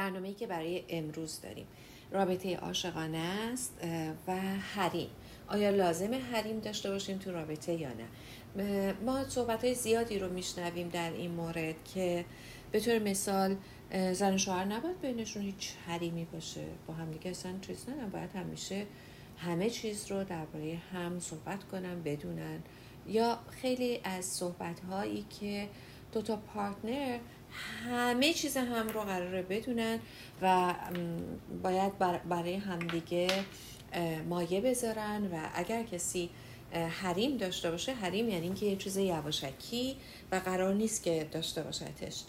برنامه‌ای که برای امروز داریم. رابطه عاشقانه است و حریم. آیا لازم حریم داشته باشیم تو رابطه یا نه؟ ما صحبت های زیادی رو میشنویم در این مورد که به طور مثال زن و شوهر نباید بینشون هیچ حریمی باشه. با هم دیگه اصلا چیز نه باید همیشه همه چیز رو درباره هم صحبت کنن بدونن. یا خیلی از صحبت هایی که دو تا پارتنر همه چیز هم رو قراره بدونن و باید برای همدیگه مایه بذارن و اگر کسی حریم داشته باشه حریم یعنی اینکه یه چیز یواشکی و قرار نیست که داشته باشدش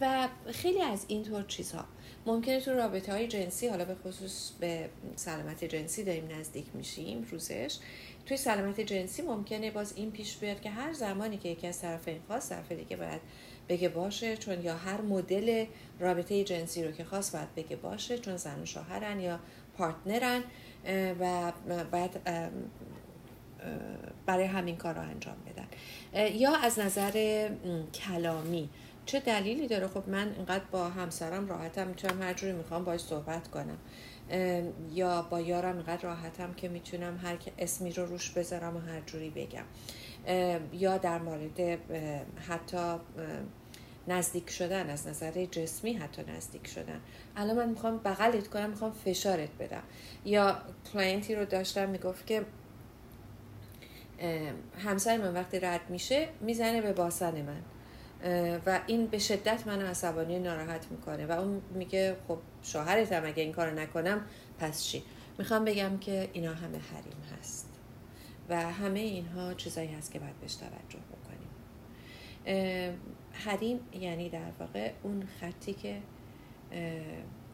و خیلی از اینطور چیزها. ممکنه تو رابطه های جنسی حالا به خصوص به سلامت جنسی داریم نزدیک میشیم روزش توی سلامت جنسی ممکنه باز این پیش بیاد که هر زمانی که یکی از طرفین خواست طرف دیگه باید بگه باشه چون یا هر مدل رابطه جنسی رو که خواست باید بگه باشه چون زن و شوهرن یا پارتنرن و باید برای همین کار رو انجام بدن. یا از نظر کلامی چه دلیلی داره؟ خب من اینقدر با همسرم راحتم می‌تونم هر جوری می‌خوام باش صحبت کنم. یا با یارم اینقدر راحتم که می‌تونم هر اسمی رو روش بذارم و هر جوری بگم. یا در مورد حتی نزدیک شدن از نظر جسمی حتی نزدیک شدن. الان من می‌خوام بغلت کنم می‌خوام فشارت بدم. یا client ی رو داشتم می‌گفت که همسر من وقتی رد میشه می‌زنه به باسن من. و این به شدت من عصبانی ناراحت می‌کنه. و اون میگه خب شوهرتم اگه این کار نکنم پس چی؟ می‌خوام بگم که اینا همه حریم هست. و همه اینها چیزایی هست که باید بهش توجه بکنیم. حریم یعنی در واقع اون خطی که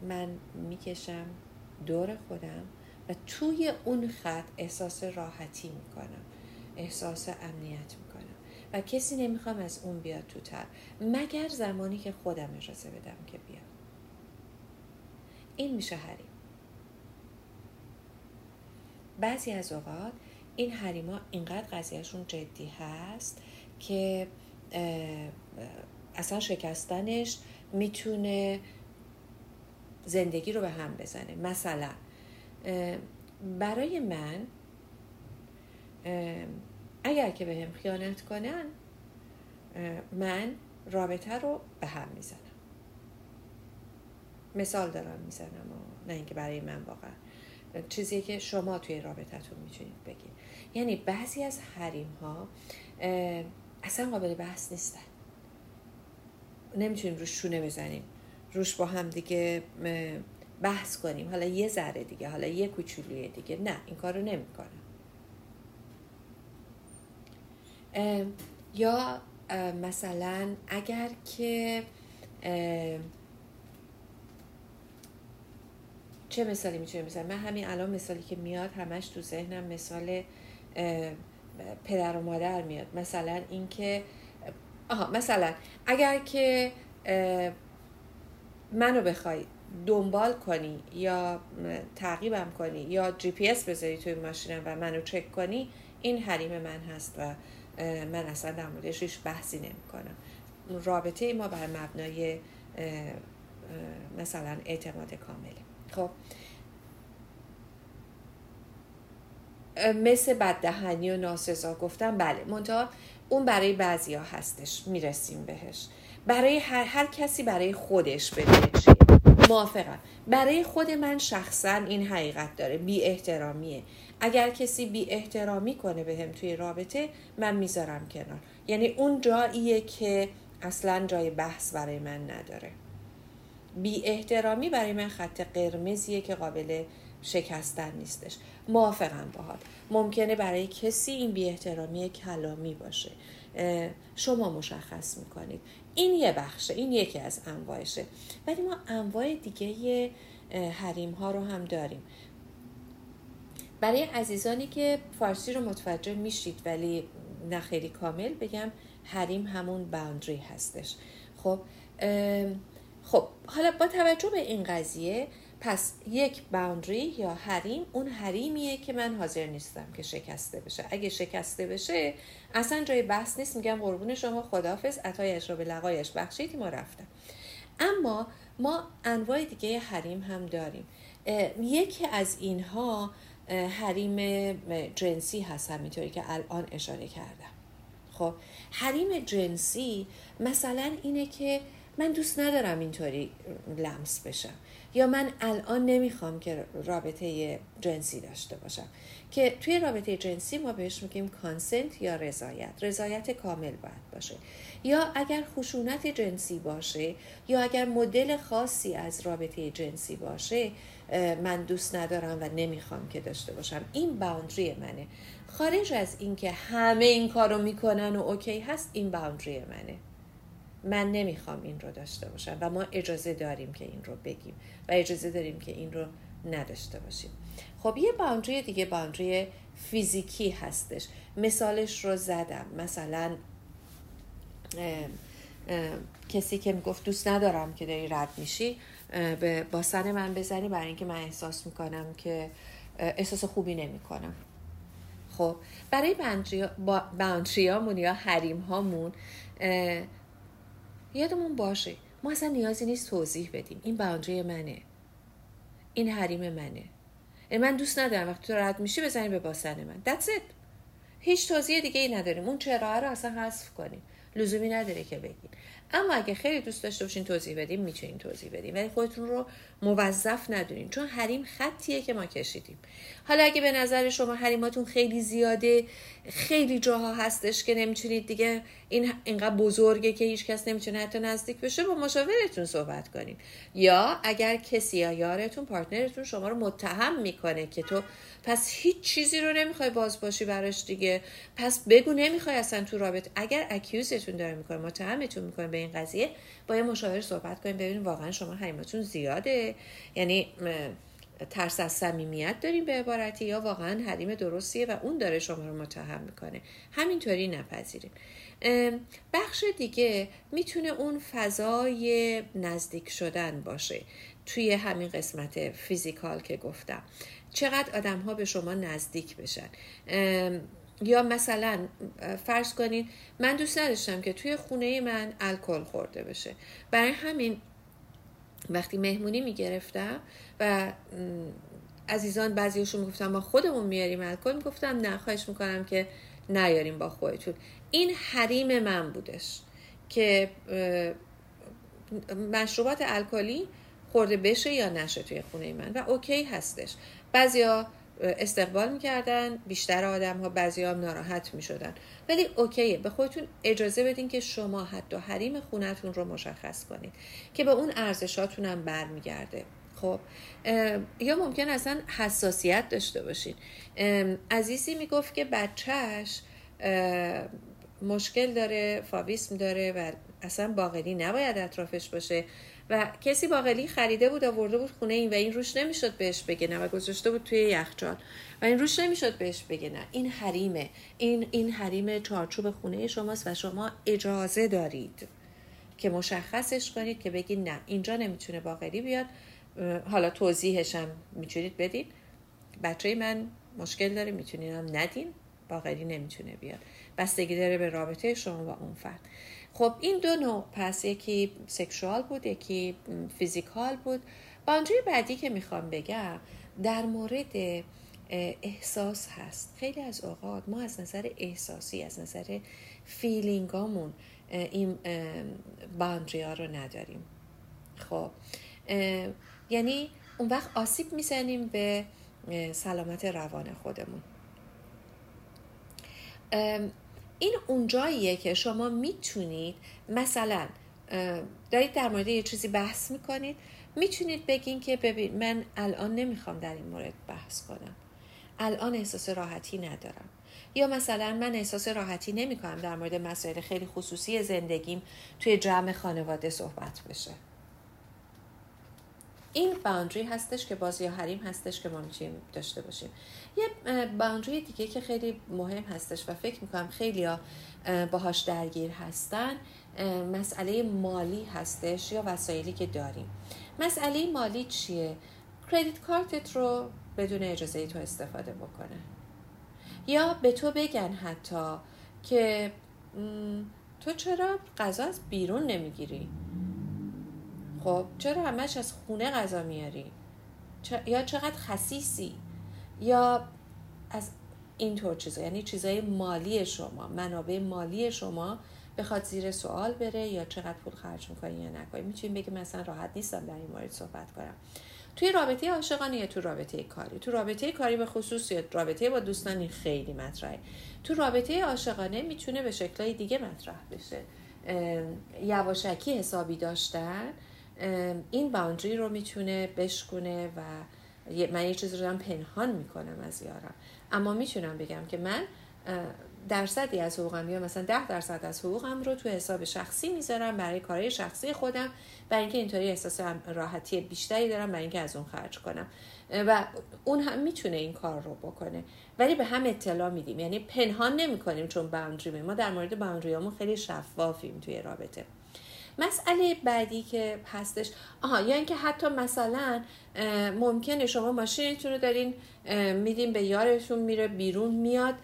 من می‌کشم دور خودم و توی اون خط احساس راحتی می‌کنم احساس امنیت می‌کنم و کسی نمی‌خوام از اون بیاد تو تر مگر زمانی که خودم اجازه بدم که بیاد این میشه حریم. بعضی از اوقات این حریما اینقدر قضیهشون جدی هست که اصلا شکستنش می‌تونه زندگی رو به هم بزنه. مثلا برای من اگر که به هم خیانت کنن من رابطه رو به هم می‌زنم. مثال دارم می‌زنم و نه اینکه برای من واقعا. چیزی که شما توی رابطتون می‌تونید بگید. یعنی بعضی از حریم ها اصلا قابل بحث نیستن. نمی‌تونیم روش شونه بزنیم. روش با هم دیگه بحث کنیم. حالا یه ذره دیگه حالا یه کوچولوی دیگه. نه این کار رو نمی‌کنم یا مثلا اگر که چه مثالی می‌تونیم مثلا من همین الان مثالی که میاد همش تو ذهنم مثال پدر و مادر میاد. مثلا اینکه آها مثلا اگر که منو بخوای دنبال کنی یا تعقیبم کنی یا جی پی اس بذاری توی ماشینم و منو چک کنی این حریم من هست و من اصلا در موردش هیچ بحثی نمی کنم رابطه ما بر مبنای مثلا اعتماد کامله. خب. مثل بددهنی و ناسزا گفتم بله. منتها اون برای بعضی ها هستش. می‌رسیم بهش. برای هر, هر کسی برای خودش بدونه چیه. موافقم. برای خود من شخصا این حقیقت داره. بی احترامیه اگر کسی بی احترامی کنه به هم توی رابطه من می‌ذارم کنار. یعنی اون جاییه که اصلا جای بحث برای من نداره. بی احترامی برای من خط قرمزیه که قابل شکستن نیستش. موافقم باهات. ممکنه برای کسی این بی احترامی کلامی باشه. شما مشخص می‌کنید. این یه بخشه این یکی از انواعشه. ولی ما انواع دیگه حریم ها رو هم داریم. برای عزیزانی که فارسی رو متوجه میشید ولی نه خیلی کامل بگم حریم همون باوندری هستش. خب خب حالا با توجه به این قضیه پس یک باوندری یا حریم اون حریمیه که من حاضر نیستم که شکسته بشه. اگه شکسته بشه اصلا جای بحث نیست. میگم قربون شما خدافز عطایش رو به لقایش بخشید ما رفتم. اما ما انواع دیگه حریم هم داریم. یکی از اینها حریم جنسی هست همینطوری که الان اشاره کردم. خب حریم جنسی مثلا اینه که من دوست ندارم اینطوری لمس بشم. یا من الان نمی‌خوام که رابطه جنسی داشته باشم. که توی رابطه جنسی ما بهش میگیم کانسنت یا رضایت. رضایت کامل باید باشه. یا اگر خشونت جنسی باشه یا اگر مدل خاصی از رابطه جنسی باشه من دوست ندارم و نمی‌خوام که داشته باشم. این باوندری منه. خارج از اینکه همه این کارو می‌کنن و اوکی هست این باوندری منه. من نمی‌خوام این رو داشته باشم و ما اجازه داریم که این رو بگیم و اجازه داریم که این رو نداشته باشیم. خب یه باوندری دیگه باوندری فیزیکی هستش. مثالش رو زدم. مثلا کسی که می‌گفت دوست ندارم که داری رد میشی به باسن من بزنی برای اینکه من احساس می‌کنم که احساس خوبی نمی‌کنم. خب برای باوندریامون یا حریم هامون یادمون باشه ما اصلا نیازی نیست توضیح بدیم. این باوندری منه. این حریم منه. من دوست ندارم وقتی تو رد میشی بزنی به باسن من. That's it. هیچ توضیح دیگه ای نداریم. اون چرا رو اصلا حذف کنیم. لزومی نداره که بگین اما اگه خیلی دوست داشته باشین توضیح بدیم می‌تونین توضیح بدیم. ولی خودتون رو موظف ندونین چون حریم خطیه که ما کشیدیم. حالا اگه به نظر شما حریماتون خیلی زیاده خیلی جاها هستش که نمی‌تونید دیگه این اینقدر بزرگه که هیچ کس نمی‌تونه حتی نزدیک بشه با مشاورتون صحبت کنین یا اگر کسی یا یارتون پارتنرتون شما رو متهم می‌کنه که تو پس هیچ چیزی رو نمی‌خوای باز باشی براش دیگه پس بگو نمی‌خوای اصلا تو رابط. اگر اکیوزتون داره می‌کنه متهمتون می‌کنه به این قضیه با یه مشاور صحبت کنیم ببینیم واقعا شما حریمتون زیاده. یعنی ترس از صمیمیت داریم به عبارتی یا واقعا حریم درستیه و اون داره شما رو متهم می‌کنه. همینطوری نپذیریم. بخش دیگه می‌تونه اون فضای نزدیک شدن باشه توی همین قسمت فیزیکال که گفتم. چقدر آدم ها به شما نزدیک بشن. یا مثلا فرض کنید من دوست نداشتم که توی خونه من الکل خورده بشه. برای همین وقتی مهمونی می‌گرفتم و عزیزان بعضیشون می‌گفتم ما خودمون میاریم الکل می‌گفتم نه خواهش می‌کنم که نیاریم با خودتون. این حریم من بودش که مشروبات الکلی خورده بشه یا نشه توی خونه من و اوکی هستش. بعضیا استقبال می‌کردن بیشتر آدم ها بعضی هم ناراحت می‌شدن. ولی اوکیه به خودتون اجازه بدین که شما حتی حریم خونتون رو مشخص کنید که به اون ارزشاتون هم برمیگرده. خب یا ممکن اصلا حساسیت داشته باشین. عزیزی می‌گفت که بچهش مشکل داره فاویسم داره و اصلا باقلی نباید اطرافش باشه و کسی باقلی خریده بود آورده بود خونه این و این روش نمی‌شد بهش بگه نه و گذاشته بود توی یخچال و این روش نمی‌شد بهش بگه نه. این حریمه. این این حریم چارچوب خونه شماست و شما اجازه دارید که مشخصش کنید که بگید نه. اینجا نمی‌تونه باقلی بیاد. حالا توضیحش هم می‌تونید بدید بچه من مشکل داره می‌تونید هم ندین. باقلی نمی‌تونه بیاد. بستگی داره به رابطه شما با اون فرد. خب این دو نوع پس یکی سکشوال بود یکی فیزیکال بود. باندری بعدی که می‌خوام بگم در مورد احساس هست. خیلی از اوقات ما از نظر احساسی از نظر فیلینگامون این باندری ها رو نداریم. خب یعنی اون وقت آسیب می‌زنیم به سلامت روان خودمون. این اونجاییه که شما می‌تونید مثلا دارید در مورد یه چیزی بحث می‌کنید می‌تونید بگین که ببین من الان نمی‌خوام در این مورد بحث کنم. الان احساس راحتی ندارم. یا مثلا من احساس راحتی نمی‌کنم در مورد مسائل خیلی خصوصی زندگیم توی جمع خانواده صحبت بشه. این باوندری هستش که بازی یا حریم هستش که ما می‌تونیم داشته باشیم. یه باوندری دیگه که خیلی مهم هستش و فکر می‌کنم خیلی باهاش درگیر هستن مسئله مالی هستش یا وسایلی که داریم. مسئله مالی چیه؟ کردیت کارتت رو بدون اجازه تو استفاده بکنه. یا به تو بگن حتی که تو چرا غذا از بیرون نمی‌گیری؟ خب چرا همش از خونه غذا میاری؟ یا چقدر خصیصی؟ یا از اینطور چیزا یعنی چیزای مالی شما منابع مالی شما بخواد زیر سوال بره یا چقدر پول خرج می‌کنی یا نکنی؟ می‌تونیم بگیم مثلا راحت نیستم در این مورد صحبت کنم. توی رابطه عاشقانه یا تو رابطه کاری؟ تو رابطه کاری به خصوص یا رابطه با دوستانی خیلی مطرحه. تو رابطه عاشقانه می‌تونه به شکلهای دیگه مطرح بشه. یواشکی حسابی داشتن این باوندری رو می‌تونه بشکونه و من یه چیزی رو دارم پنهان می‌کنم از یارم. اما می‌تونم بگم که من درصدی از حقوقم یا مثلا ده درصد از حقوقم رو تو حساب شخصی می‌ذارم برای کارهای شخصی خودم برای اینکه اینطوری احساس راحتی بیشتری دارم برای اینکه از اون خرج کنم. و اون هم می‌تونه این کار رو بکنه. ولی به هم اطلاع میدیم. یعنی پنهان نمی‌کنیم چون باوندری ما در مورد باوندریامون خیلی شفافیم توی رابطه. مسئله بعدی که هستش. آها یا اینکه حتی مثلا ممکنه شما ماشینتون رو دارین میدین به یارتون میره بیرون میاد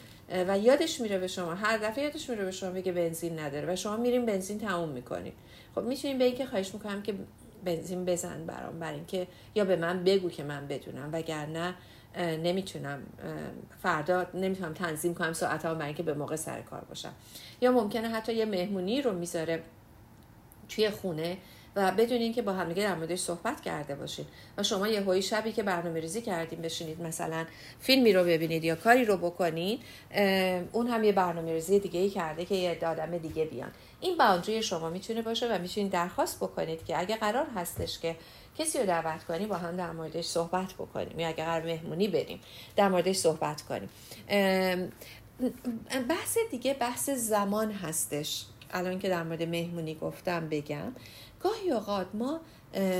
و یادش میره به شما. هر دفعه یادش میره به شما بگه بنزین نداره و شما میرین بنزین تموم می‌کنید خب می‌تونین به که خواهش می‌کنم که بنزین بزن برام برای اینکه یا به من بگو که من بدونم. وگرنه نمی‌تونم فردا نمی‌تونم تنظیم کنم ساعتها برای اینکه به موقع سر کار باشم. یا ممکنه حتی یه مهمونی رو می‌ذاره توی خونه و بدونین که با همدیگه در موردش صحبت کرده باشین. و شما یه هایی شبی که برنامه ریزی کردین بشینید مثلا فیلمی رو ببینید یا کاری رو بکنید اون هم یه برنامه ریزی دیگه ای کرده که یه آدم دیگه بیان. این باوندری شما می‌تونه باشه و می‌تونید درخواست بکنید که اگه قرار هستش که کسی رو دعوت کنی با هم در موردش صحبت بکنیم. یا اگه قرار مهمونی بریم در موردش صحبت کنیم. بحث دیگه بحث زمان هستش. الان که در مورد مهمونی گفتم بگم گاهی اوقات ما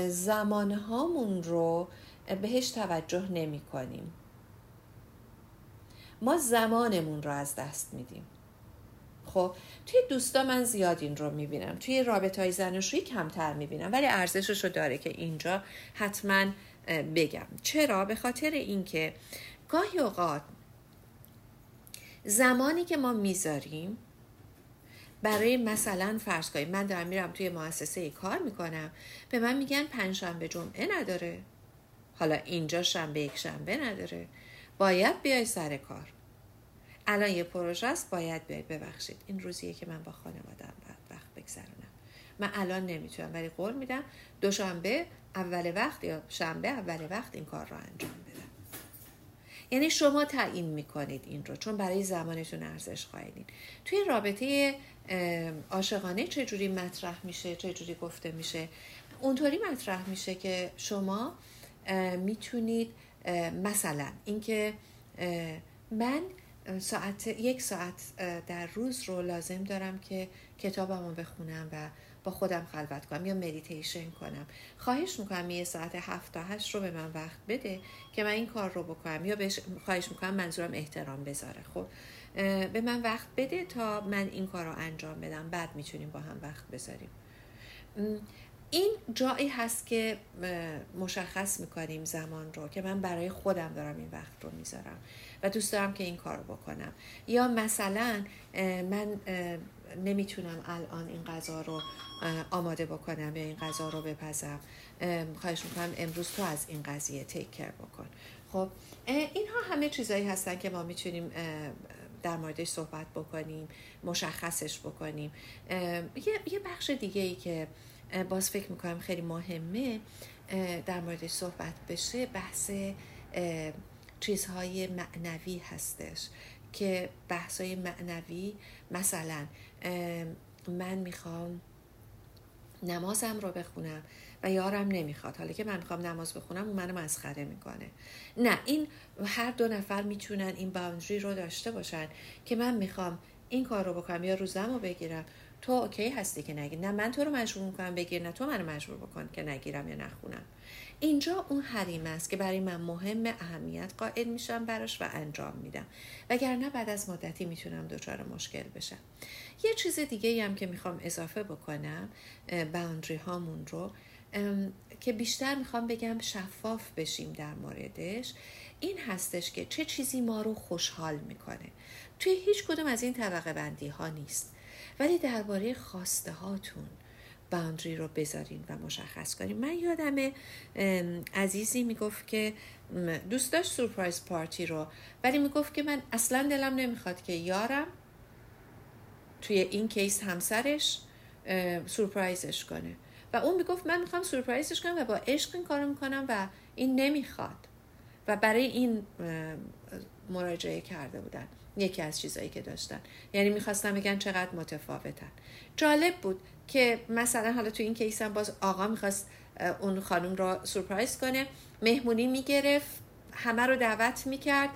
زمانهامون رو بهش توجه نمی کنیم. ما زمانمون رو از دست میدیم. خب توی دوستا من زیاد این رو می‌بینم. توی رابط های زناشویی کمتر می‌بینم. ولی ارزشش رو داره که اینجا حتما بگم. چرا؟ به خاطر اینکه گاهی اوقات زمانی که ما می‌ذاریم برای مثلا فرض کنید من دارم میرم توی مؤسسه کار می‌کنم به من میگن پنجشنبه جمعه نداره. حالا اینجا شنبه یک شنبه نداره. باید بیای سر کار. الان یه پروژه است باید بیای ببخشید. این روزیه که من با خانوادم باید وقت بگذرونم. من الان نمی‌تونم ولی قول میدم دوشنبه اول وقت یا شنبه اول وقت این کار رو انجام یعنی شما تعیین می‌کنید این رو چون برای زمانتون ارزش قائلین. توی رابطه عاشقانه چجوری مطرح میشه چجوری گفته میشه؟ اونطوری مطرح میشه که شما می‌تونید مثلا اینکه من ساعت یک ساعت در روز رو لازم دارم که کتابمو بخونم و با خودم خلوت کنم یا مدیتیشن کنم. خواهش می‌کنم یه ساعت هفت تا هشت رو به من وقت بده که من این کار رو بکنم یا بهش خواهش می‌کنم منظورم احترام بذاره. خب به من وقت بده تا من این کار رو انجام بدم. بعد می‌تونیم با هم وقت بذاریم. این جایی هست که مشخص می‌کنیم زمان رو که من برای خودم دارم این وقت رو می‌ذارم و دوست دارم که این کار بکنم. یا مثلا من نمی‌تونم الان این غذا رو آماده بکنم یا این غذا رو بپزم. خواهش می‌کنم امروز تو از این قضیه تیکر بکن. خب اینها همه چیزایی هستن که ما می‌تونیم در موردش صحبت بکنیم مشخصش بکنیم. یه بخش دیگه ای که باز فکر می‌کنم خیلی مهمه در موردش صحبت بشه بحث چیزهای معنوی هستش که بحثای معنوی مثلا من می‌خوام نمازم رو بخونم و یارم نمی‌خواد. حالا که من می‌خوام نماز بخونم اون منو مسخره می‌کنه. نه این هر دو نفر می‌تونن این باوندری رو داشته باشن که من می‌خوام این کار رو بکنم یا روزم رو بگیرم. تو اوکی هستی که نگیر نه من تو رو مجبور می‌کنم بگیر نه تو منو مجبور بکن که نگیرم یا نخونم. اینجا اون حریم است که برای من مهم اهمیت قائل میشم براش و انجام میدم. وگرنه بعد از مدتی می‌تونم دچار مشکل بشم. یه چیز دیگه هم که می‌خوام اضافه بکنم باوندری هامون رو که بیشتر می‌خوام بگم شفاف بشیم در موردش این هستش که چه چیزی ما رو خوشحال می‌کنه. توی هیچ کدوم از این طبقه بندی ها نیست. ولی درباره خواسته هاتون باندری رو بذارین و مشخص کنین من یادم عزیزی می‌گفت که دوست داشت سورپرایز پارتی رو ولی می‌گفت که من اصلا دلم نمی‌خواد که یارم توی این کیس همسرش سورپرایزش کنه. و اون می‌گفت من می‌خوام سورپرایزش کنم و با عشق این کارو می‌کنم و این نمی‌خواد. و برای این مراجعه کرده بودن. یکی از چیزایی که داشتن. یعنی می‌خواستم بگن چقدر متفاوتن. جالب بود که مثلا حالا تو این کیس هم باز آقا می‌خواست اون خانم را سورپرایز کنه. مهمونی می‌گرفت. همه رو دعوت می‌کرد.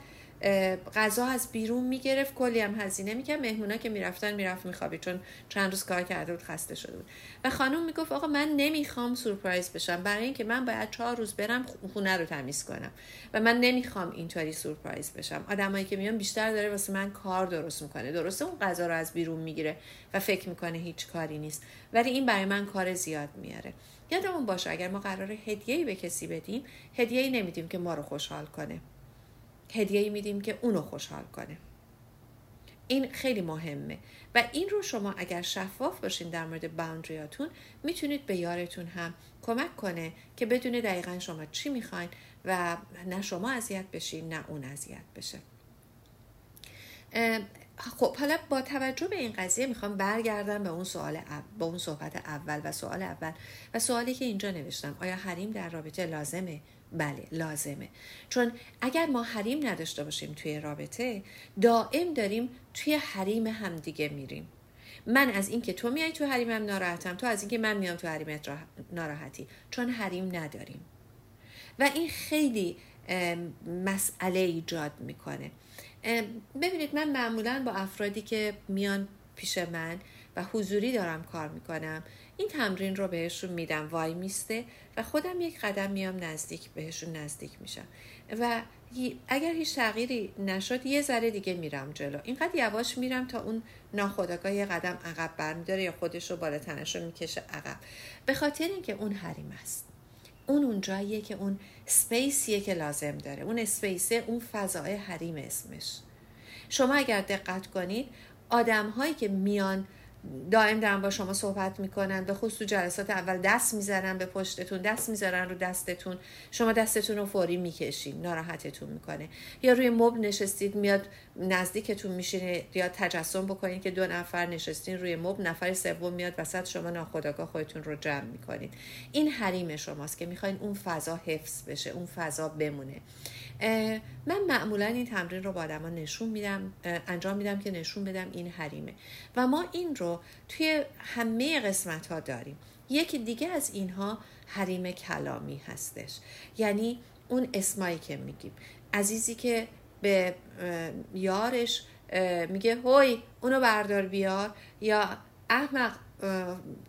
غذا از بیرون می‌گرفت کلی هم هزینه می‌کرد. مهمونا که می‌رفتن می‌رفت میخوابید چون چند روز کار کرده بود خسته شده بود. و خانم می‌گفت آقا من نمی‌خوام سورپرایز بشم. برای اینکه من باید چهار روز برم خونه رو تمیز کنم. و من نمی‌خوام اینطوری سورپرایز بشم. آدمایی که میان بیشتر داره واسه من کار درست می‌کنه. درسته اون غذا رو از بیرون می‌گیره و فکر می‌کنه هیچ کاری نیست. ولی این برای من کار زیاد میاره یادمون باشه اگر ما قرار هدیه‌ای به کسی بدیم هدیه‌ای نمیدیم که ما رو خوشحال کنه. هدیه میدیم که اونو خوشحال کنه این خیلی مهمه. و این رو شما اگر شفاف باشین در مورد باوندریاتون می‌تونید به یارتون هم کمک کنه که بدونه دقیقا شما چی می‌خواین و نه شما اذیت بشین نه اون اذیت بشه. خب حالا با توجه به این قضیه می‌خوام برگردم به اون سوال با اون صحبت اول و سوال اول و سوالی که اینجا نوشتم. آیا حریم در رابطه لازمه بله لازمه. چون اگر ما حریم نداشته باشیم توی رابطه دائم داریم توی حریم همدیگه میریم. من از اینکه تو میای تو حریمم ناراحتم تو از اینکه من میام تو حریمت ناراحتی. چون حریم نداریم. و این خیلی مسئله ایجاد می‌کنه. ببینید من معمولا با افرادی که میان پیش من و حضوری دارم کار می‌کنم. این تمرین رو بهشون میدم. وای میسته و خودم یک قدم میام نزدیک بهشون نزدیک میشم. و اگر هیچ تغییری نشد یه ذره دیگه میرم جلو. اینقدر یواش میرم تا اون ناخداگاه یه قدم عقب برمیداره یا خودش رو بالا تنش رو می‌کشه عقب. به خاطر اینکه اون حریم است. اون اونجاییه که اون سپیسیه که لازم داره. اون اسپیسه اون فضای حریم اسمش. شما اگر دقت کنید آدم هایی که میان دائم دارن با شما صحبت می‌کنن به خصوص جلسات اول دست می‌زنن به پشتتون دست می‌ذارن رو دستتون. شما دستتون رو فوری می‌کشین ناراحتتون می‌کنه. یا روی مب نشستید میاد نزدیکتون میشینه یا تجسم بکنید که دو نفر نشستین روی مب نفر سوم میاد وسط شما ناخداگاه خودتون رو جمع می‌کنید. این حریم شماست که می‌خواین اون فضا حفظ بشه اون فضا بمونه. من معمولا این تمرین رو با آدما نشون میدم انجام میدم که نشون بدم این حریمه. و ما این رو توی همه قسمت ها داریم. یکی دیگه از اینها حریم کلامی هستش. یعنی اون اسمایی که میگیم. عزیزی که به یارش میگه هوی اونو بردار بیار. یا احمق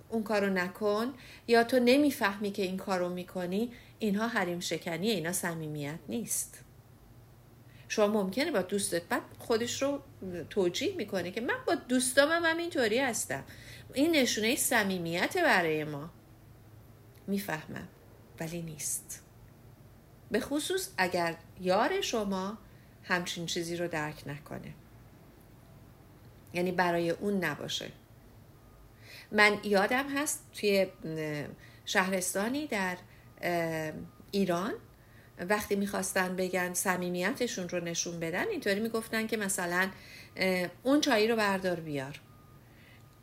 اون کارو نکن. یا تو نمی‌فهمی که این کارو می‌کنی. اینها حریم شکنیه اینا صمیمیت نیست. شما ممکنه با دوستت بعد خودش رو توجیه می‌کنه که من با دوستام هم اینطوری هستم. این نشونه صمیمیت برای ما. می‌فهمم ولی نیست. به خصوص اگر یار شما همچین چیزی رو درک نکنه. یعنی برای اون نباشه. من یادم هست توی شهرستانی در ایران. وقتی می‌خواستن بگن صمیمیتشون رو نشون بدن اینطوری می‌گفتن که مثلا اون چایی رو بردار بیار.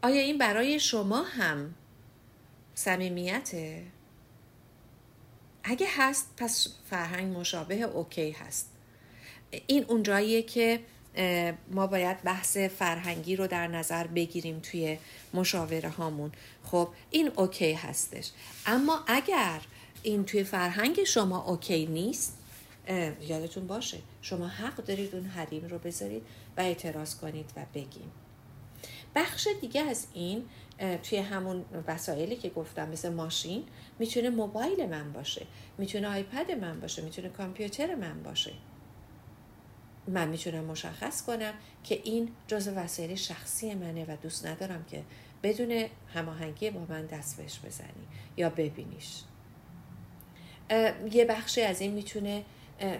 آیا این برای شما هم صمیمیته؟ اگه هست پس فرهنگ مشابه اوکی هست. این اونجاییه که ما باید بحث فرهنگی رو در نظر بگیریم توی مشاوره هامون. خب این OK هستش. اما اگر این توی فرهنگ شما OK نیست؟ یادتون باشه شما حق دارید اون حریم رو بذارید و اعتراض کنید و بگین بخش دیگه از این توی همون وسایلی که گفتم مثل ماشین می‌تونه موبایل من باشه می‌تونه آیپد من باشه می‌تونه کامپیوتر من باشه. من می‌تونم مشخص کنم که این جز وسایل شخصی منه و دوست ندارم که بدون هماهنگی با من دست بهش بزنی یا ببینیش. یه بخشی از این می‌تونه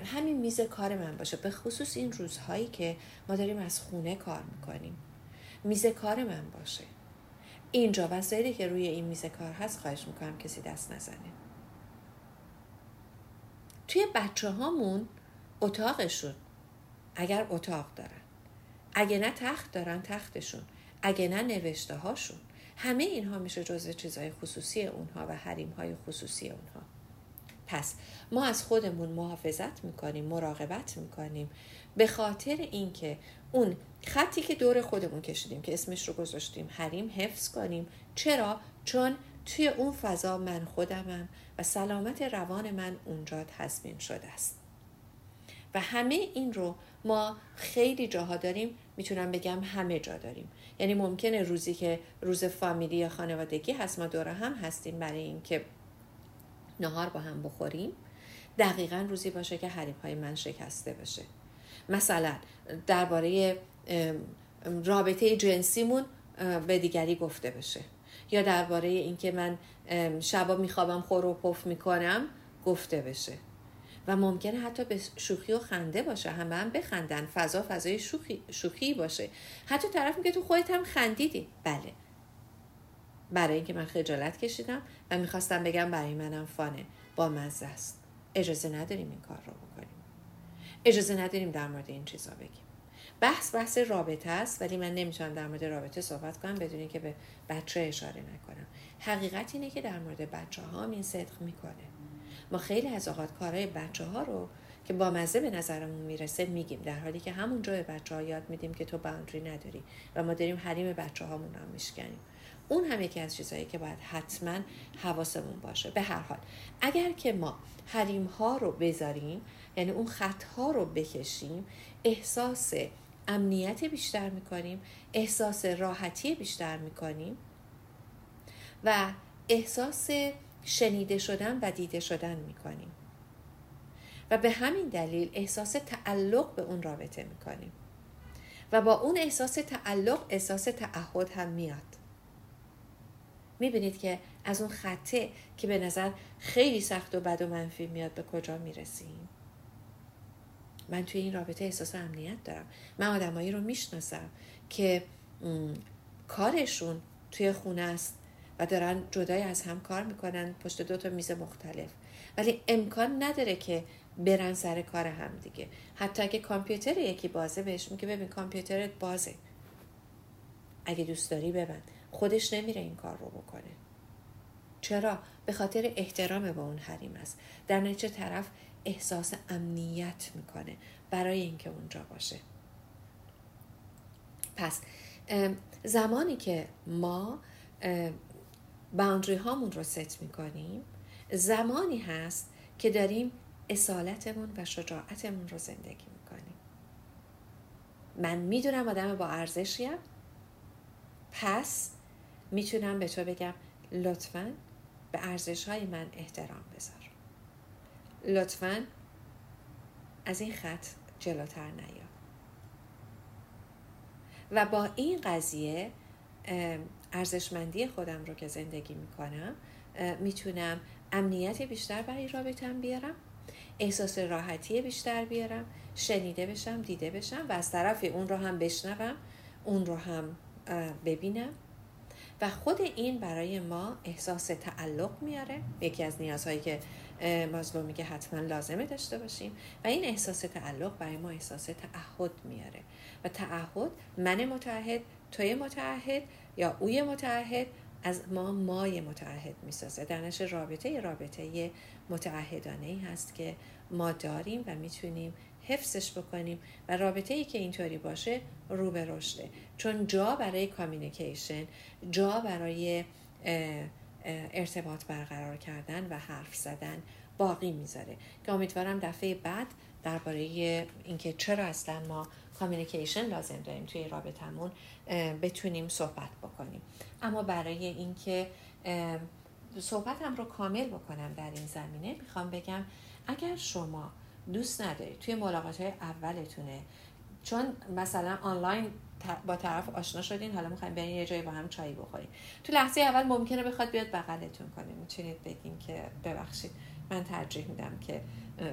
همین میز کار من باشه. به خصوص این روزهایی که ما داریم از خونه کار می‌کنیم. میز کار من باشه. اینجا وسایلی که روی این میز کار هست خواهش می‌کنم کسی دست نزنه. توی بچه هامون اتاقشون اگر اتاق دارن. اگه نه تخت دارن تختشون. اگه نه نوشته هاشون همه اینها میشه جزء چیزهای خصوصی اونها و حریم های خصوصی اونها. پس ما از خودمون محافظت می‌کنیم مراقبت می‌کنیم. به خاطر اینکه اون خطی که دور خودمون کشیدیم که اسمش رو گذاشتیم حریم حفظ کنیم. چرا؟ چون توی اون فضا من خودمم و سلامت روان من اونجا تضمین شده است. و همه این رو ما خیلی جاها داریم می‌تونم بگم همه جا داریم. یعنی ممکنه روزی که روز فامیلی یا خانوادگی هست ما دوره هم هستیم برای اینکه نهار با هم بخوریم دقیقا روزی باشه که حریم های من شکسته بشه. مثلا درباره رابطه جنسیمون به دیگری گفته بشه. یا درباره اینکه من شبا میخوابم خور و پف می‌کنم گفته بشه. و ممکنه حتی به شوخی و خنده باشه. هم هم بخندن. فضا فضای شوخی, شوخی باشه. حتی طرف میگه تو خودت هم خندیدی. بله. برای اینکه من خجالت کشیدم و می‌خواستم بگم برای منم فانه. با مزه است. اجازه نداریم این کار رو بکنیم. اجازه نداریم در مورد این چیزا بگیم. بحث بحث رابطه است ولی من نمی‌تونم در مورد رابطه صحبت کنم بدون اینکه به بچه اشاره نکنم. حقیقت اینه که در مورد بچه ها این صدق می‌کنه. ما خیلی از اوقات کارهای بچه ها رو که با مزه به نظرمون می‌رسه میگیم در حالی که همونجا به بچه ها یاد میدیم که تو باندری نداری و ما داریم حریم بچه هامون هم میشکنیم. اون هم یکی از چیزهایی که باید حتما حواسمون باشه. به هر حال اگر که ما حریم ها رو بذاریم یعنی اون خط ها رو بکشیم احساس امنیت بیشتر می‌کنیم احساس راحتی بیشتر می‌کنیم و احساس شنیده شدن و دیده شدن می‌کنیم. و به همین دلیل احساس تعلق به اون رابطه می‌کنیم. و با اون احساس تعلق احساس تعهد هم میاد. می‌بینید که از اون خطه که به نظر خیلی سخت و بد و منفی میاد به کجا می‌رسیم؟ من توی این رابطه احساس امنیت دارم. من آدمایی رو می‌شناسم که کارشون توی خونه است و دارن جدای از هم کار می‌کنن پشت دو تا میز مختلف. ولی امکان نداره که برن سر کار هم دیگه. حتی اگه کامپیوتر یکی بازه بهش میگه ببین کامپیوترت بازه. اگه دوست داری ببند. خودش نمیره این کار رو بکنه. چرا؟ به خاطر احترام به اون حریم است. در نتیجه طرف احساس امنیت می‌کنه برای اینکه اونجا باشه. پس زمانی که ما باندری هامون رو ست می‌کنیم زمانی هست که داریم اصالتمون و شجاعتمون رو زندگی می‌کنیم. من می‌دونم آدم با ارزشیم پس می‌تونم به تو بگم لطفا به ارزش های من احترام بذار. لطفا از این خط جلوتر نیا. و با این قضیه ارزشمندی خودم رو که زندگی می‌کنم می‌تونم امنیت بیشتر برای رابطم بیارم احساس راحتی بیشتر بیارم شنیده بشم دیده بشم و از طرفی اون رو هم بشنوم اون رو هم ببینم. و خود این برای ما احساس تعلق میاره. یکی از نیازهایی که مازلو میگه حتما لازمه داشته باشیم. و این احساس تعلق برای ما احساس تعهد میاره. و تعهد من متعهد توی متعهد یا اوی متعهد از ما مای متعهد می‌سازه. در رابطه رابطه متعهدانه ای هست که ما داریم و می‌تونیم حفظش بکنیم و رابطه ای که اینطوری باشه رو به رشده چون جا برای communication جا برای ارتباط برقرار کردن و حرف زدن باقی می‌ذاره. که امیدوارم دفعه بعد درباره اینکه چرا اصلا ما communication لازم داریم توی رابطمون بتونیم صحبت بکنیم. اما برای اینکه صحبتم رو کامل بکنم در این زمینه می‌خوام بگم اگر شما دوست ندارید توی ملاقات های اولتونه. چون مثلا آنلاین با طرف آشنا شدین حالا می‌خوایم برین یه جایی با هم چایی بخوریم. تو لحظه اول ممکنه بخواد بیاد بغلتون کنه. می‌تونید بگین که ببخشید من ترجیح میدم که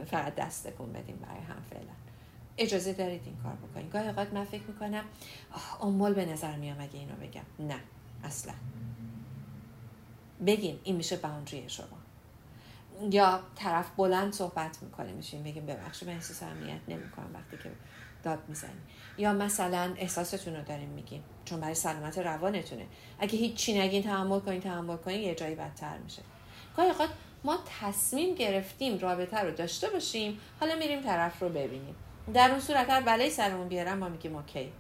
فقط دستکون بدیم برای هم فعلا. اجازه دارید این کار بکنید گاهی اوقات من فکر می‌کنم امول به نظر میام اگه اینو بگم. نه اصلا. بگین این میشه باوندری شما. یا طرف بلند صحبت می‌کنه میشین بگیم ببخشید من احساس امنیت نمی‌کنم وقتی که داد می‌زنی. یا مثلا احساستون رو داریم میگیم چون برای سلامت روانتونه. اگه هیچی نگین تحمل کنین تحمل کنین یه جایی بدتر میشه. گاهی اوقات ما تصمیم گرفتیم رابطه رو داشته باشیم حالا میریم طرف رو ببینیم. در اون صورت هر بلایی سرمون بیاره ما میگیم OK.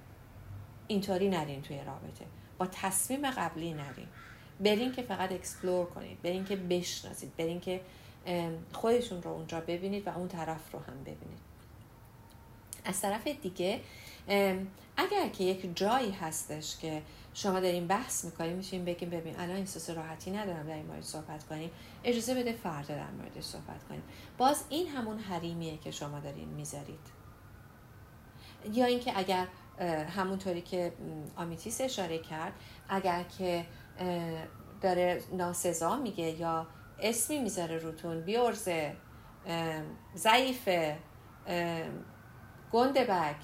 اینطوری نرین توی رابطه. با تصمیم قبلی نرین. برین که فقط explore کنید. برین که بشناسید. برین که خودتون رو اونجا ببینید و اون طرف رو هم ببینید. از طرف دیگه اگر که یک جایی هستش که شما دارین بحث می‌کنین میشه بگین ببین الان احساس راحتی ندارم در این مورد صحبت کنیم. اجازه بده فردا در موردش صحبت کنیم. باز این همون حریمیه که شما دارین می‌ذارید. یا اینکه اگر همونطوری که آمیتیس اشاره کرد اگر که داره ناسزا میگه یا اسمی می‌ذاره روتون. بیورزه ضعیفه گندبک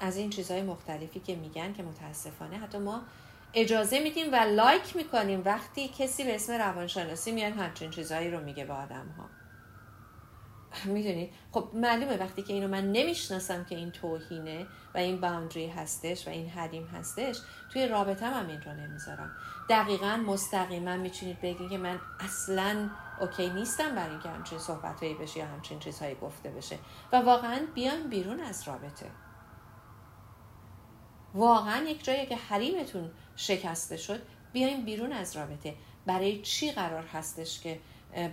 از این چیزهای مختلفی که میگن که متاسفانه حتی ما اجازه میدیم و لایک می‌کنیم. وقتی کسی به اسم روانشناسی میاد همچین چیزهایی رو میگه به آدم ها می‌دونید خب معلومه وقتی که اینو من نمی‌شناسم که این توهینه و این باوندری هستش و این حریم هستش توی رابطه هم این رو نمی‌ذارم. دقیقا مستقیما می‌تونید بگید که من اصلا اوکی نیستم برای اینکه همچین صحبت هایی بشه یا همچین چیزهایی گفته بشه. و واقعا بیان بیرون از رابطه. واقعا یک جایی که حریمتون شکسته شد بیاین بیرون از رابطه. برای چی قرار هستش که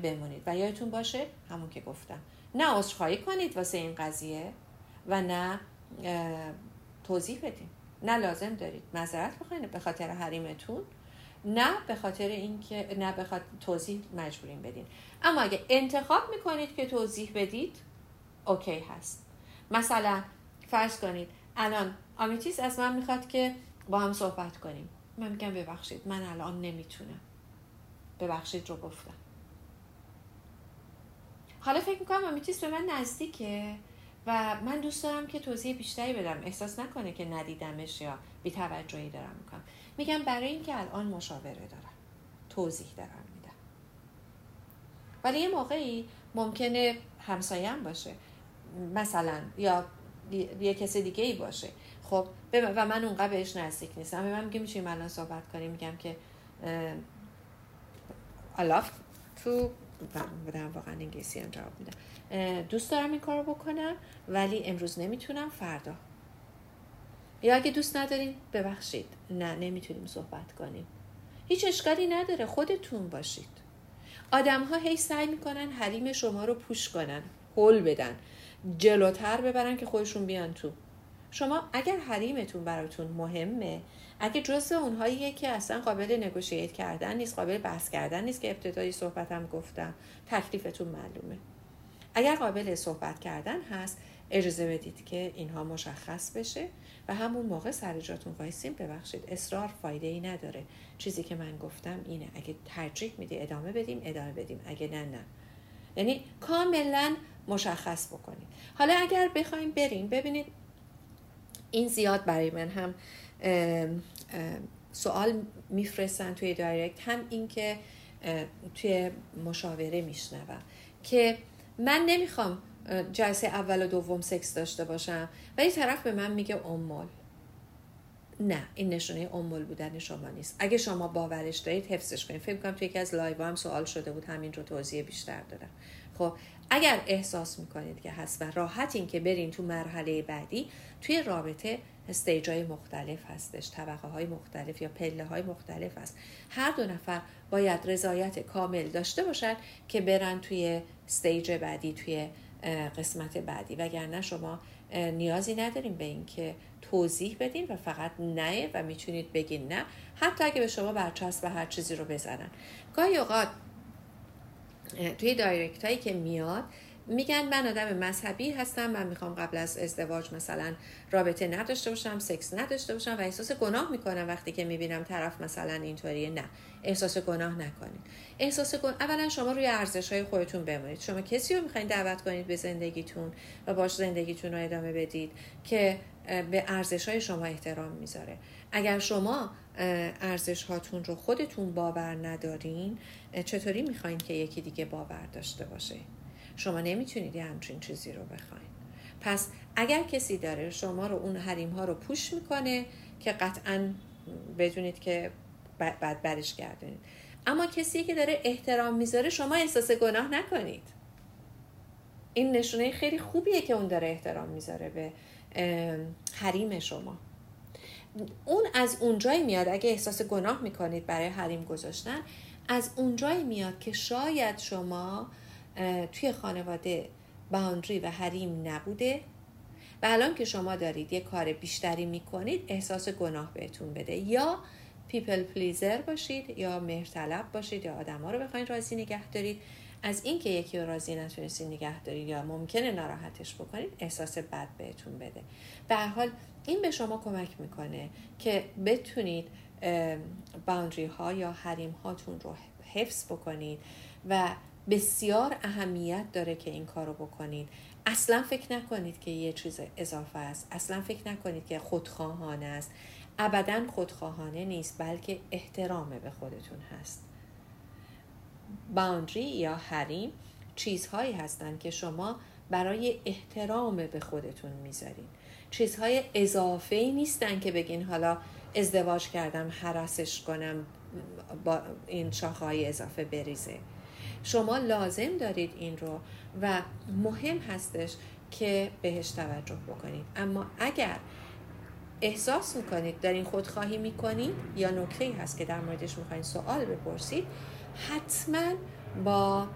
بمونید؟ و یادتون باشه همون که گفتم. نه عذرخواهی کنید واسه این قضیه و نه توضیح بدین. نه لازم دارید. معذرت بخواین به خاطر حریمتون؟ نه به خاطر اینکه نه به خاطر توضیح مجبورین بدین. اما اگه انتخاب می‌کنید که توضیح بدید اوکی هست. مثلا فرض کنید الان آمیتیس از من می‌خواد که با هم صحبت کنیم. من میگم ببخشید من الان نمی‌تونم. ببخشید رو گفتم. حالا فکر می‌کنم آمیتیس به من نزدیکه و من دوست دارم که توضیح بیشتری بدم. احساس نکنه که ندیدمش یا بیتوجهی دارم می‌کنم. میگم برای اینکه الان مشاوره دارم. توضیح دارم میدم. ولی یه موقعی ممکنه همسایم باشه. مثلا یا یه کسی دیگه ای باشه. خب و من اونقدر بهش نزدیک نیستم. به من میگه میشه الان صحبت کنیم. میگم که I love to بدم واقعا انگلیسی هم جواب میدم دوست دارم این کارو بکنم ولی امروز نمی‌تونم فردا. یا اگه دوست ندارین ببخشید. نه نمی‌تونیم صحبت کنیم. هیچ اشکالی نداره خودتون باشید. آدم ها هی سعی می‌کنن حریم شما رو پوش کنن هل بدن جلوتر ببرن که خودشون بیان تو. شما اگر حریمتون براتون مهمه اگه جزء اونهاییه که اصلا قابل نگوشیت کردن نیست قابل بحث کردن نیست که ابتدایی صحبتم گفتم تکلیفتون معلومه. اگر قابل صحبت کردن هست اجازه بدید که اینها مشخص بشه و همون موقع سر جاتون وایسیم ببخشید اصرار فایده ای نداره. چیزی که من گفتم اینه. اگه ترجیح میدی ادامه بدیم ادامه بدیم. اگه نه نه. یعنی کاملا مشخص بکنید. حالا اگر بخوایم بریم ببینید این زیاد برای من هم سوال میفرستن توی دایرکت هم این که توی مشاوره میشنوم که من نمی‌خوام جلسه اول و دوم سکس داشته باشم و این طرف به من میگه امول. نه این نشونه امول بودن شما نیست. اگه شما باورش دارید حفظش کنید. فکر کنم توی یکی از live هم سوال شده بود همین رو توضیح بیشتر دادم. خب اگر احساس می‌کنید که هست و راحتین که برین تو مرحله بعدی توی رابطه stage های مختلف هستش طبقه های مختلف یا پله های مختلف هست. هر دو نفر باید رضایت کامل داشته باشد که برن توی stage بعدی توی قسمت بعدی. وگرنه شما نیازی نداریم به اینکه توضیح بدین و فقط نه و می‌تونید بگین نه. حتی اگه به شما برچسب و هر چیزی رو بزنن. گاهی اوقات توی دایرکت هایی که میاد میگن من آدم مذهبی هستم من می‌خوام قبل از ازدواج مثلا رابطه نداشته باشم سکس نداشته باشم و احساس گناه می‌کنم وقتی که می‌بینم طرف مثلا اینطوریه. نه احساس گناه نکنید. احساس گناه اولا شما روی ارزش های خودتون بمونید. شما کسی رو می‌خواین دعوت کنید به زندگیتون و باش زندگیتون رو ادامه بدید که به ارزش های شما احترام می‌ذاره. اگر شما ارزش هاتون رو خودتون باور ندارین چطوری می‌خواین که یکی دیگه باور داشته باشه؟ شما نمی‌تونید همچین چیزی رو بخواین. پس اگر کسی داره شما رو اون حریم ها رو پوش می‌کنه که قطعا بدونید که بعد برش گردونید اما کسی که داره احترام می‌ذاره شما احساس گناه نکنید. این نشونه خیلی خوبیه که اون داره احترام می‌ذاره به حریم شما. اون از اونجایی میاد. اگه احساس گناه می‌کنید برای حریم گذاشتن از اونجایی میاد که شاید شما توی خانواده boundary و حریم نبوده و الان که شما دارید یه کار بیشتری می‌کنید احساس گناه بهتون بده. یا people pleaser باشید یا مهرطلب باشید یا آدما رو بخواید راضی نگه دارید. از اینکه یکی رو راضی نتونستید نگه دارید یا ممکنه ناراحتش بکنید احساس بد بهتون بده. به حال این به شما کمک می‌کنه که بتونید باندری ها یا حریم هاتون رو حفظ بکنید و بسیار اهمیت داره که این کار رو بکنید اصلا فکر نکنید که یه چیز اضافه است. اصلا فکر نکنید که خودخواهانه است. ابدا خودخواهانه نیست بلکه احترام به خودتون هست. باندری یا حریم چیزهایی هستند که شما برای احترام به خودتون می‌ذارین. چیزهای اضافه ای نیستن که بگین حالا ازدواج کردم حراسش کنم با این شاخه اضافه بریزه. شما لازم دارید این رو و مهم هستش که بهش توجه بکنید. اما اگر احساس می‌کنید دارین خودخواهی می‌کنید یا نکته هست که در موردش می‌خواین سوال بپرسید حتما با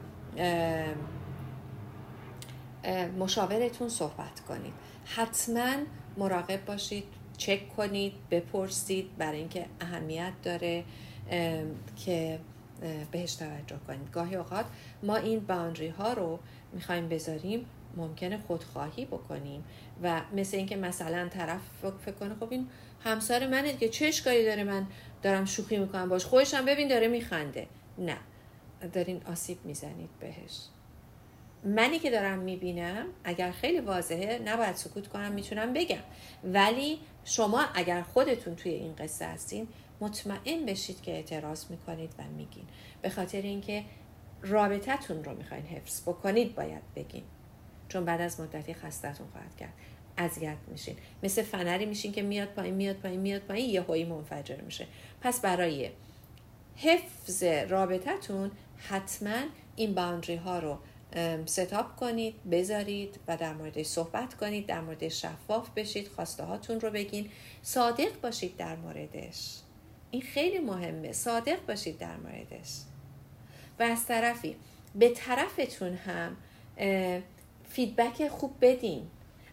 مشاورتون صحبت کنید. حتما مراقب باشید. چک کنید بپرسید برای اینکه اهمیت داره که بهش توجه کنید. گاهی اوقات ما این باندری ها رو می‌خوایم بذاریم ممکنه خودخواهی بکنیم و مثل اینکه مثلا طرف فکر کنه خب این همسر منه که چه اشکالی داره من دارم شوخی می‌کنم باش خودش هم ببین داره میخنده. نه. دارین آسیب می‌زنید بهش. منی که دارم می‌بینم اگر خیلی واضحه نباید سکوت کنم می‌تونم بگم. ولی شما اگر خودتون توی این قصه هستین مطمئن بشید که اعتراض می‌کنید و میگین. به خاطر اینکه رابطتون رو می‌خواین حفظ بکنید باید بگین. چون بعد از مدتی خستتون خواهد کرد. اذیت میشین. مثل فنری میشین که میاد پایین میاد پایین میاد پایین یه هایی منفجر میشه. پس برای حفظ رابطتون حتما این باندری ها رو ستاپ کنید بذارید و در مورد صحبت کنید در مورد شفاف بشید خواسته هاتون رو بگین. صادق باشید در موردش. این خیلی مهمه. صادق باشید در موردش. و از طرفی به طرفتون هم فیدبک خوب بدین.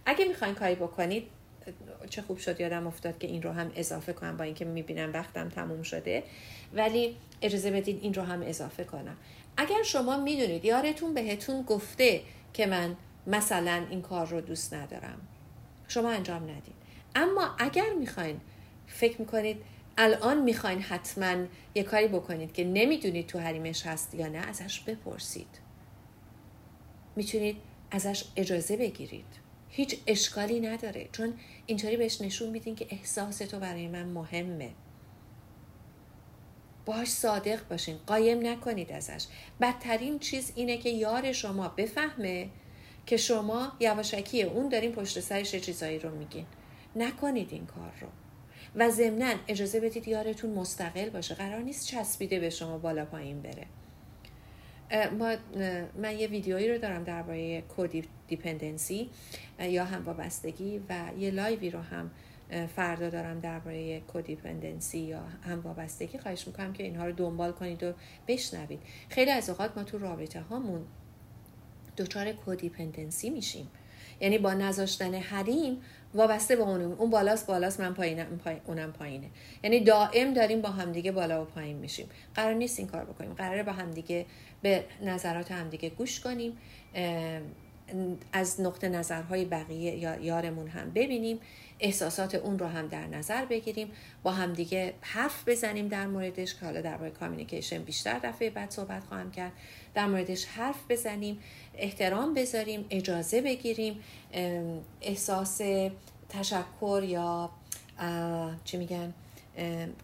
اگه می‌خواین کاری بکنید چه خوب شد یادم افتاد که این رو هم اضافه کنم با اینکه می‌بینم وقتم تموم شده. ولی اجازه بدید این رو هم اضافه کنم. اگر شما می‌دونید یارتون بهتون گفته که من مثلا این کار رو دوست ندارم. شما انجام ندین. اما اگر می‌خواین فکر می‌کنید الان می‌خواین حتما یه کاری بکنید که نمی‌دونید تو حریمش هست یا نه ازش بپرسید. می‌تونید ازش اجازه بگیرید. هیچ اشکالی نداره. چون اینطوری بهش نشون میدین که احساس تو برای من مهمه. باش صادق باشین قایم نکنید ازش. بدترین چیز اینه که یار شما بفهمه که شما یواشکی اون دارین پشت سرش چیزایی رو میگین. نکنید این کار رو. و ضمنا اجازه بدید یارتون مستقل باشه. قرار نیست چسبیده به شما بالا پایین بره. ما من یه ویدیویی رو دارم درباره codependency یا هم وابستگی و یه live ی رو هم فردا دارم درباره codependency یا هم وابستگی خواهش می‌کنم که اینها رو دنبال کنید و بشنوید. خیلی از اوقات ما تو رابطه هامون دچار codependency میشیم. یعنی با نذاشتن حریم وابسته به اون اون بالاست بالاست من پایینم اونم پایینه. یعنی دائم داریم با همدیگه بالا و پایین میشیم. قرار نیست این کار بکنیم. قراره با همدیگه به نظرات همدیگه گوش کنیم. از نقطه نظرهای بقیه یا یارمون هم ببینیم. احساسات اون رو هم در نظر بگیریم. با همدیگه حرف بزنیم در موردش که حالا درباره کامیونیکیشن بیشتر دفعه بعد صحبت خواهم کرد. در موردش حرف بزنیم احترام بذاریم اجازه بگیریم. احساس تشکر یا چی میگن؟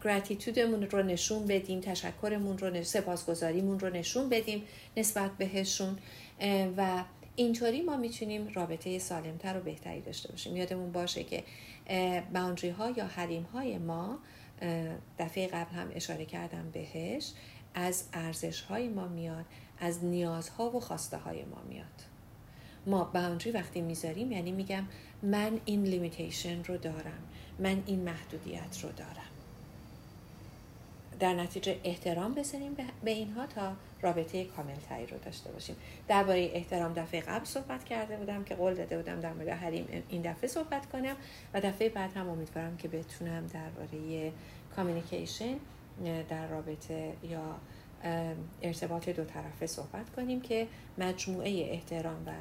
گراتیتودمون رو نشون بدیم تشکرمون رو سپاسگزاریمون رو نشون بدیم نسبت بهشون. و اینطوری ما می‌تونیم رابطه سالمتر و بهتری داشته باشیم. یادمون باشه که باوندری ها یا حریم های ما دفعه قبل هم اشاره کردم بهش از ارزش های ما میاد از نیازها و خواسته های ما میاد. ما باوندری وقتی می‌ذاریم یعنی میگم من این limitation رو دارم من این محدودیت رو دارم. در نتیجه احترام بذاریم به اینها تا رابطه کامل تری رو داشته باشیم. درباره احترام دفعه قبل صحبت کرده بودم که قول داده بودم در مورد حریم این دفعه صحبت کنم و دفعه بعد هم امیدوارم که بتونم درباره communication در رابطه یا ارتباط دو طرفه صحبت کنیم که مجموعه احترام و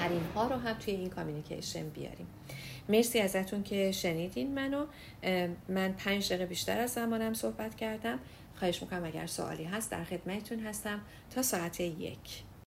حریم ها رو هم توی این کامیونیکیشن بیاریم. مرسی ازتون که شنیدین منو. من پنج دقیقه بیشتر از زمانم صحبت کردم. خواهش می‌کنم اگر سوالی هست در خدمتتون هستم تا ساعت یک.